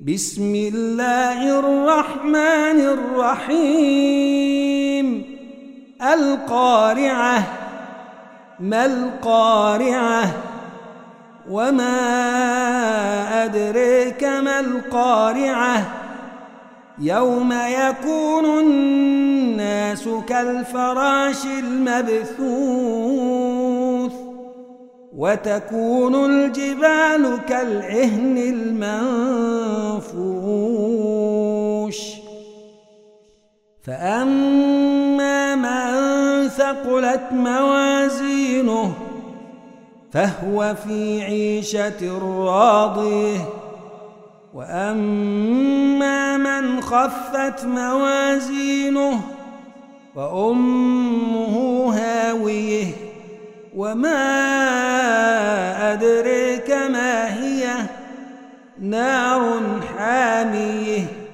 بسم الله الرحمن الرحيم. القارعة ما القارعة؟ وما أدريك ما القارعة؟ يوم يكون الناس كالفراش المبثوث وتكون الجبال كالعهن المنفوش فأما من ثقلت موازينه فهو في عيشة راضية. وأما من خفت موازينه فأمه هاوية. وما أدريك ما هي؟ نار حامية.